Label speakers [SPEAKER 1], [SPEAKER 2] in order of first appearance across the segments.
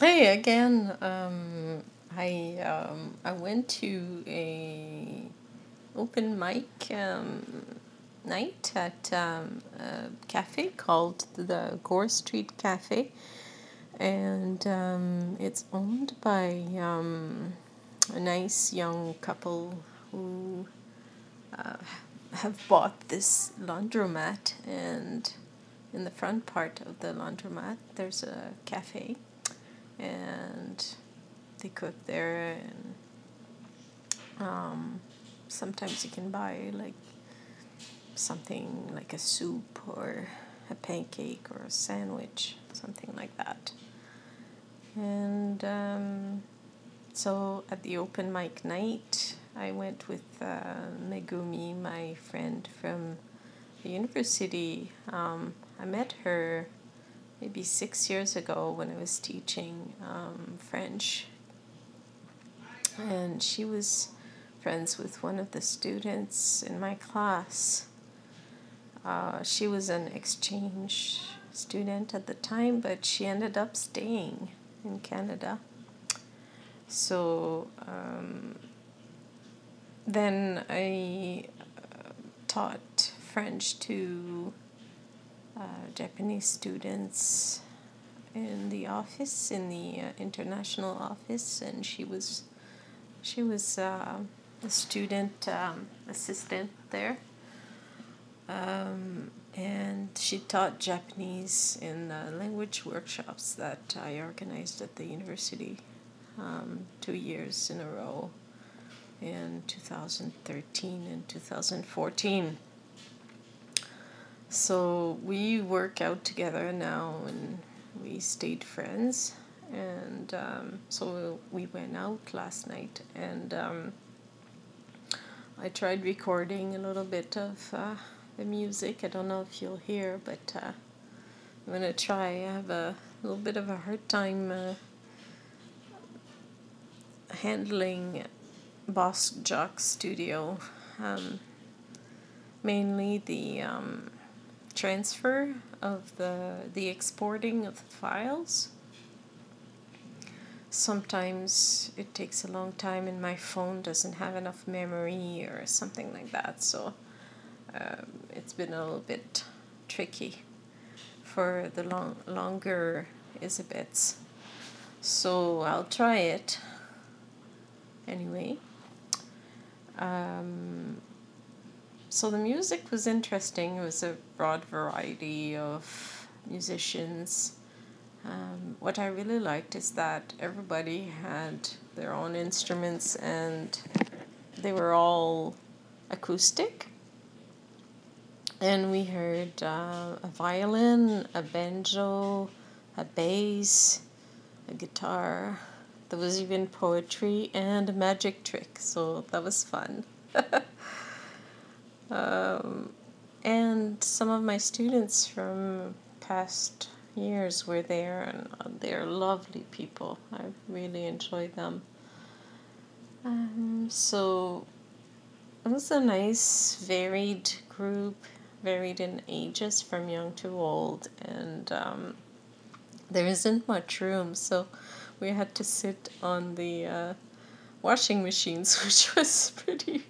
[SPEAKER 1] Hey again. Um, I um, I went to a open mic um, night at um, a cafe called the Gore Street Cafe, and um, it's owned by um, a nice young couple who uh, have bought this laundromat, and in the front part of the laundromat there's a cafe and they cook there and um, sometimes you can buy like something like a soup or a pancake or a sandwich something like that. And um, so at the open mic night i went with uh, megumi my friend from the university. Um, i met her maybe six years ago when I was teaching um, French. And she was friends with one of the students in my class. Uh, she was an exchange student at the time, but she ended up staying in Canada. So um, then I uh, taught French to uh, Japanese students in the office, in the uh, international office, and she was she was uh, a student um, assistant there. Um, and she taught Japanese in language workshops that I organized at the university um, two years in a row in 2013 and 2014 so we work out together now and we stayed friends and um, so we went out last night and um, i tried recording a little bit of uh, the music. I don't know if you'll hear but uh, i'm going to try. I have a little bit of a hard time uh, handling Bossjock Studio um, mainly the um, transfer of the the exporting of the files. Sometimes it takes a long time and my phone doesn't have enough memory or something like that. So um, it's been a little bit tricky for the long longer Isabets. So I'll try it anyway. Um, so the music was interesting. It was a broad variety of musicians. Um, what I really liked is that everybody had their own instruments and they were all acoustic. And we heard uh, a violin, a banjo, a bass, a guitar. There was even poetry and a magic trick, so that was fun. Um, and some of my students from past years were there, and they're lovely people. I really enjoyed them. Um, so it was a nice, varied group, varied in ages from young to old, and um, there isn't much room, so we had to sit on the uh, washing machines, which was pretty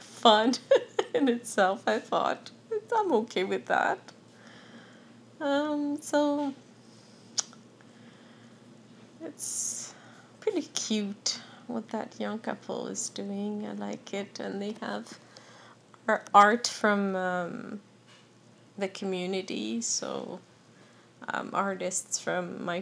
[SPEAKER 1] fun in itself, I thought. I'm okay with that. Um, so it's pretty cute what that young couple is doing. I like it, and they have art from um, the community, so um, artists from my